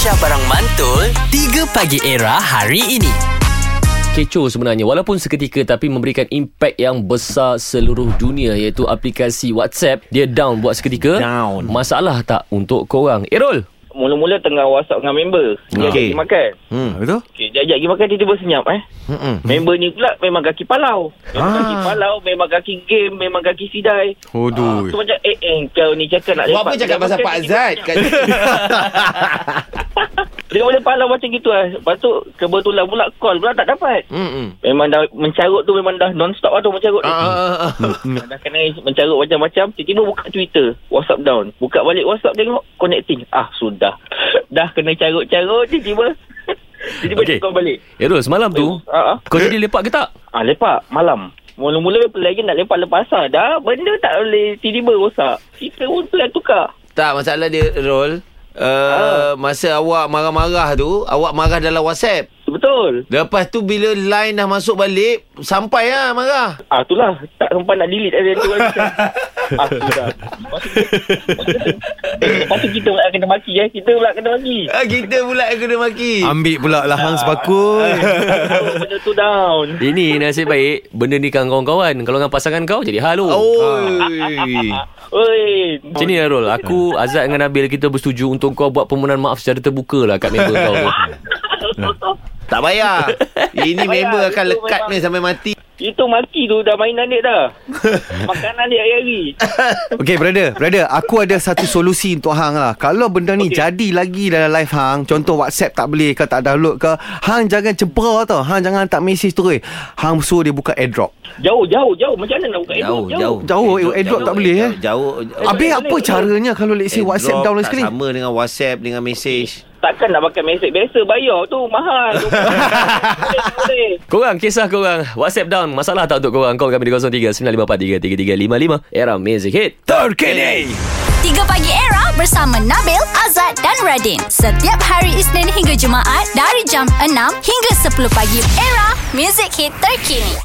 Aisyah Barang Mantul 3 Pagi Era hari ini. Kecoh sebenarnya walaupun seketika tapi memberikan impak yang besar seluruh dunia iaitu aplikasi WhatsApp. Dia down buat seketika. Down. masalah tak untuk korang? Errol? Mula-mula tengah whatsapp dengan member. Dia ajak Okey. pergi makan. Hmm, betul? okay, Dia ajak pergi makan Tiba-tiba senyap eh. Hmm. Member ni pula Memang kaki palau. Memang Ah. kaki palau Memang kaki game Memang kaki sidai. Aduh. Tu macam Eh eh kau ni cakap nak Buat apa cakap pasal Pak Azad Dia boleh palau macam gitu lah Lepas tu Kebetulan pula call pula tak dapat Hmm. Memang dah mencarut tu Memang dah non-stop lah tu mencarut tu Ah, ah, ah. Dah kena mencarut macam-macam Tiba-tiba buka Twitter WhatsApp down Buka balik WhatsApp tengok Connecting Ah sudah Dah kena carut-carut Tiba-tiba Tiba-tiba okay. kau balik Errol semalam tu ah. kau jadi lepak ke tak Ah lepak malam. Mula-mula lagi nak lepak lepas dah. Benda tak boleh tiba-tiba rosak. Kita pun tukar. Tak masalah dia Rol uh, Masa awak marah-marah tu Awak marah dalam WhatsApp Betul. Lepas tu bila line dah masuk balik Sampai lah marah Ah itulah tak sempat nak delete ada tu ah sudah. Lepas tu, kita pula kena maki eh. Kita pula kena maki. ah, Kita pula yang kena maki Ambil pula lah hang sepakul. Tahu benda tu down. ini nasib baik benda ni kan kawan-kawan kalau dengan pasangan kau jadi halo Oi Oi. Macam ni Errol Aku Azad dengan Nabil Kita bersetuju Untuk kau buat permohonan maaf Secara terbuka lah Kat member kau tu Tak payah Ini Tak member akan itu lekat ni sampai mati Itu maki tu dah mainan dia dah. Makanan dia hari-hari. Okey brother, brother, aku ada satu solusi untuk hang lah. Kalau benda ni Okey. jadi lagi dalam live hang, contoh WhatsApp tak boleh ke tak download ke, hang jangan cempera tau. Hang jangan tak message terus. Hang suruh dia buka airdrop. Jauh, jauh, jauh. Macam mana nak buka Jauh, airdrop? jauh. Jauh, airdrop tak boleh, eh? Jauh. Habis boleh, apa caranya kalau let's say WhatsApp Airdrop download tak sekali? sama dengan WhatsApp dengan message. Takkan nak pakai mesej. Biasa Bayar tu mahal. Korang Kisah korang. WhatsApp down. Masalah tak untuk korang? Call kami di 03 95433355 Era Music Hit Terkini. 3 Pagi Era bersama Nabil, Azad dan Radin. Setiap hari Isnin hingga Jumaat dari jam 6 hingga 10 pagi. Era, music hit terkini.